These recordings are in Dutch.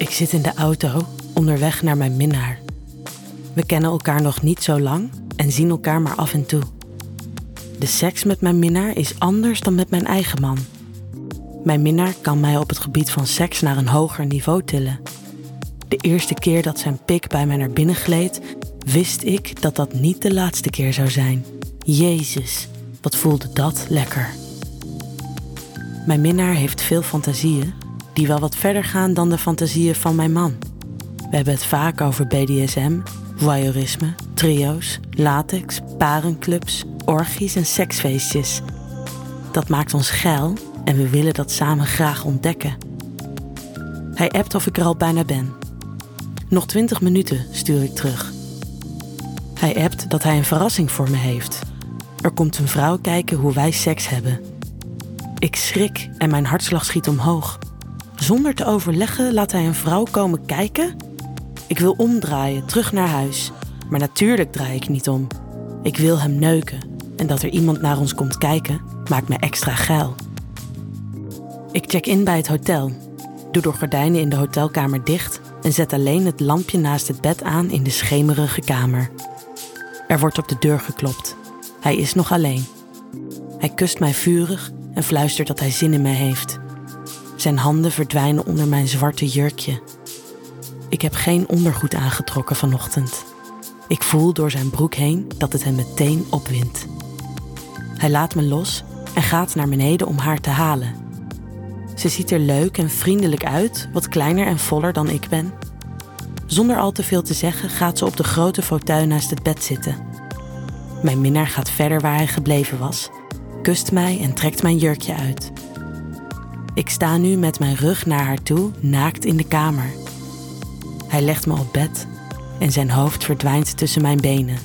Ik zit in de auto onderweg naar mijn minnaar. We kennen elkaar nog niet zo lang en zien elkaar maar af en toe. De seks met mijn minnaar is anders dan met mijn eigen man. Mijn minnaar kan mij op het gebied van seks naar een hoger niveau tillen. De eerste keer dat zijn pik bij mij naar binnen gleed, wist ik dat dat niet de laatste keer zou zijn. Jezus, wat voelde dat lekker. Mijn minnaar heeft veel fantasieën die wel wat verder gaan dan de fantasieën van mijn man. We hebben het vaak over BDSM, voyeurisme, trio's, latex, parenclubs, orgies en seksfeestjes. Dat maakt ons geil en we willen dat samen graag ontdekken. Hij appt of ik er al bijna ben. Nog twintig minuten stuur ik terug. Hij appt dat hij een verrassing voor me heeft. Er komt een vrouw kijken hoe wij seks hebben. Ik schrik en mijn hartslag schiet omhoog. Zonder te overleggen laat hij een vrouw komen kijken? Ik wil omdraaien, terug naar huis. Maar natuurlijk draai ik niet om. Ik wil hem neuken. En dat er iemand naar ons komt kijken, maakt me extra geil. Ik check in bij het hotel. Doe de gordijnen in de hotelkamer dicht en zet alleen het lampje naast het bed aan in de schemerige kamer. Er wordt op de deur geklopt. Hij is nog alleen. Hij kust mij vurig en fluistert dat hij zin in mij heeft. Zijn handen verdwijnen onder mijn zwarte jurkje. Ik heb geen ondergoed aangetrokken vanochtend. Ik voel door zijn broek heen dat het hem meteen opwindt. Hij laat me los en gaat naar beneden om haar te halen. Ze ziet er leuk en vriendelijk uit, wat kleiner en voller dan ik ben. Zonder al te veel te zeggen gaat ze op de grote fauteuil naast het bed zitten. Mijn minnaar gaat verder waar hij gebleven was, kust mij en trekt mijn jurkje uit. Ik sta nu met mijn rug naar haar toe, naakt in de kamer. Hij legt me op bed en zijn hoofd verdwijnt tussen mijn benen.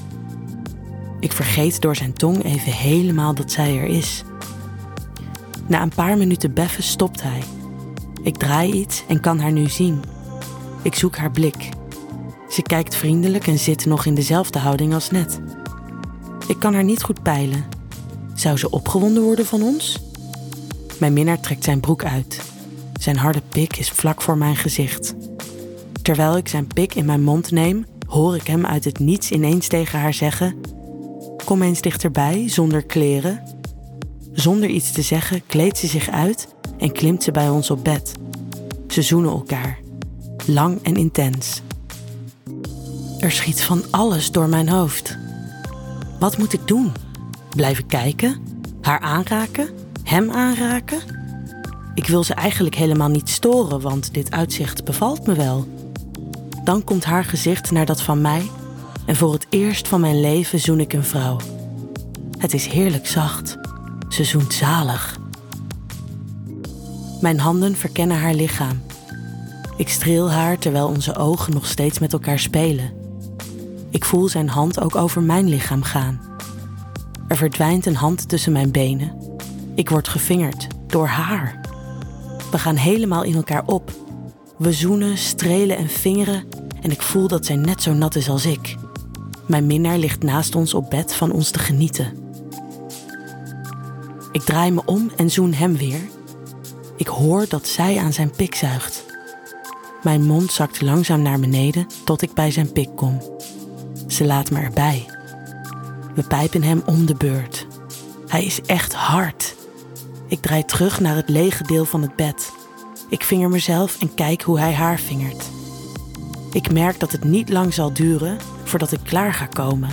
Ik vergeet door zijn tong even helemaal dat zij er is. Na een paar minuten beffen stopt hij. Ik draai iets en kan haar nu zien. Ik zoek haar blik. Ze kijkt vriendelijk en zit nog in dezelfde houding als net. Ik kan haar niet goed peilen. Zou ze opgewonden worden van ons? Mijn minnaar trekt zijn broek uit. Zijn harde pik is vlak voor mijn gezicht. Terwijl ik zijn pik in mijn mond neem, hoor ik hem uit het niets ineens tegen haar zeggen: Kom eens dichterbij, zonder kleren. Zonder iets te zeggen kleedt ze zich uit en klimt ze bij ons op bed. Ze zoenen elkaar, lang en intens. Er schiet van alles door mijn hoofd. Wat moet ik doen? Blijven kijken? Haar aanraken? Hem aanraken? Ik wil ze eigenlijk helemaal niet storen, want dit uitzicht bevalt me wel. Dan komt haar gezicht naar dat van mij en voor het eerst van mijn leven zoen ik een vrouw. Het is heerlijk zacht. Ze zoent zalig. Mijn handen verkennen haar lichaam. Ik streel haar terwijl onze ogen nog steeds met elkaar spelen. Ik voel zijn hand ook over mijn lichaam gaan. Er verdwijnt een hand tussen mijn benen. Ik word gevingerd door haar. We gaan helemaal in elkaar op. We zoenen, strelen en vingeren en ik voel dat zij net zo nat is als ik. Mijn minnaar ligt naast ons op bed van ons te genieten. Ik draai me om en zoen hem weer. Ik hoor dat zij aan zijn pik zuigt. Mijn mond zakt langzaam naar beneden tot ik bij zijn pik kom. Ze laat me erbij. We pijpen hem om de beurt. Hij is echt hard. Ik draai terug naar het lege deel van het bed. Ik vinger mezelf en kijk hoe hij haar vingert. Ik merk dat het niet lang zal duren voordat ik klaar ga komen.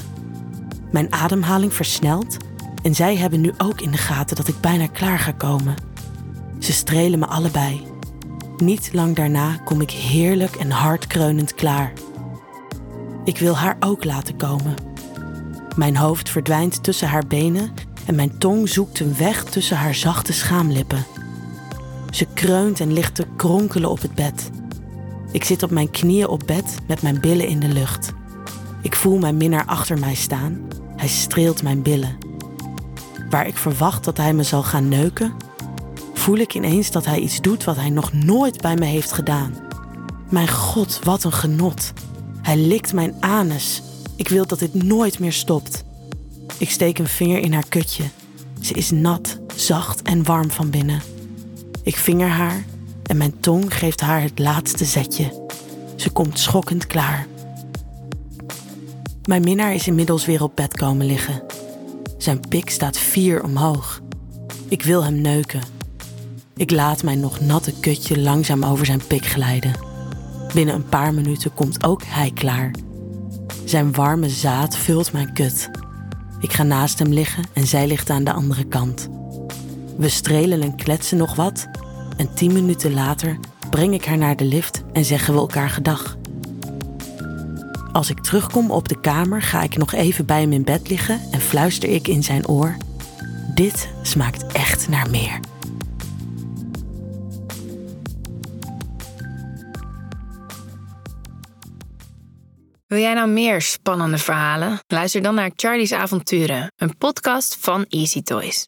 Mijn ademhaling versnelt en zij hebben nu ook in de gaten dat ik bijna klaar ga komen. Ze strelen me allebei. Niet lang daarna kom ik heerlijk en hard kreunend klaar. Ik wil haar ook laten komen. Mijn hoofd verdwijnt tussen haar benen en mijn tong zoekt een weg tussen haar zachte schaamlippen. Ze kreunt en ligt te kronkelen op het bed. Ik zit op mijn knieën op bed met mijn billen in de lucht. Ik voel mijn minnaar achter mij staan. Hij streelt mijn billen. Waar ik verwacht dat hij me zal gaan neuken, voel ik ineens dat hij iets doet wat hij nog nooit bij me heeft gedaan. Mijn god, wat een genot. Hij likt mijn anus. Ik wil dat dit nooit meer stopt. Ik steek een vinger in haar kutje. Ze is nat, zacht en warm van binnen. Ik vinger haar en mijn tong geeft haar het laatste zetje. Ze komt schokkend klaar. Mijn minnaar is inmiddels weer op bed komen liggen. Zijn pik staat vier omhoog. Ik wil hem neuken. Ik laat mijn nog natte kutje langzaam over zijn pik glijden. Binnen een paar minuten komt ook hij klaar. Zijn warme zaad vult mijn kut. Ik ga naast hem liggen en zij ligt aan de andere kant. We strelen en kletsen nog wat en tien minuten later breng ik haar naar de lift en zeggen we elkaar gedag. Als ik terugkom op de kamer ga ik nog even bij hem in bed liggen en fluister ik in zijn oor: Dit smaakt echt naar meer. Wil jij nou meer spannende verhalen? Luister dan naar Charlie's Avonturen, een podcast van Easy Toys.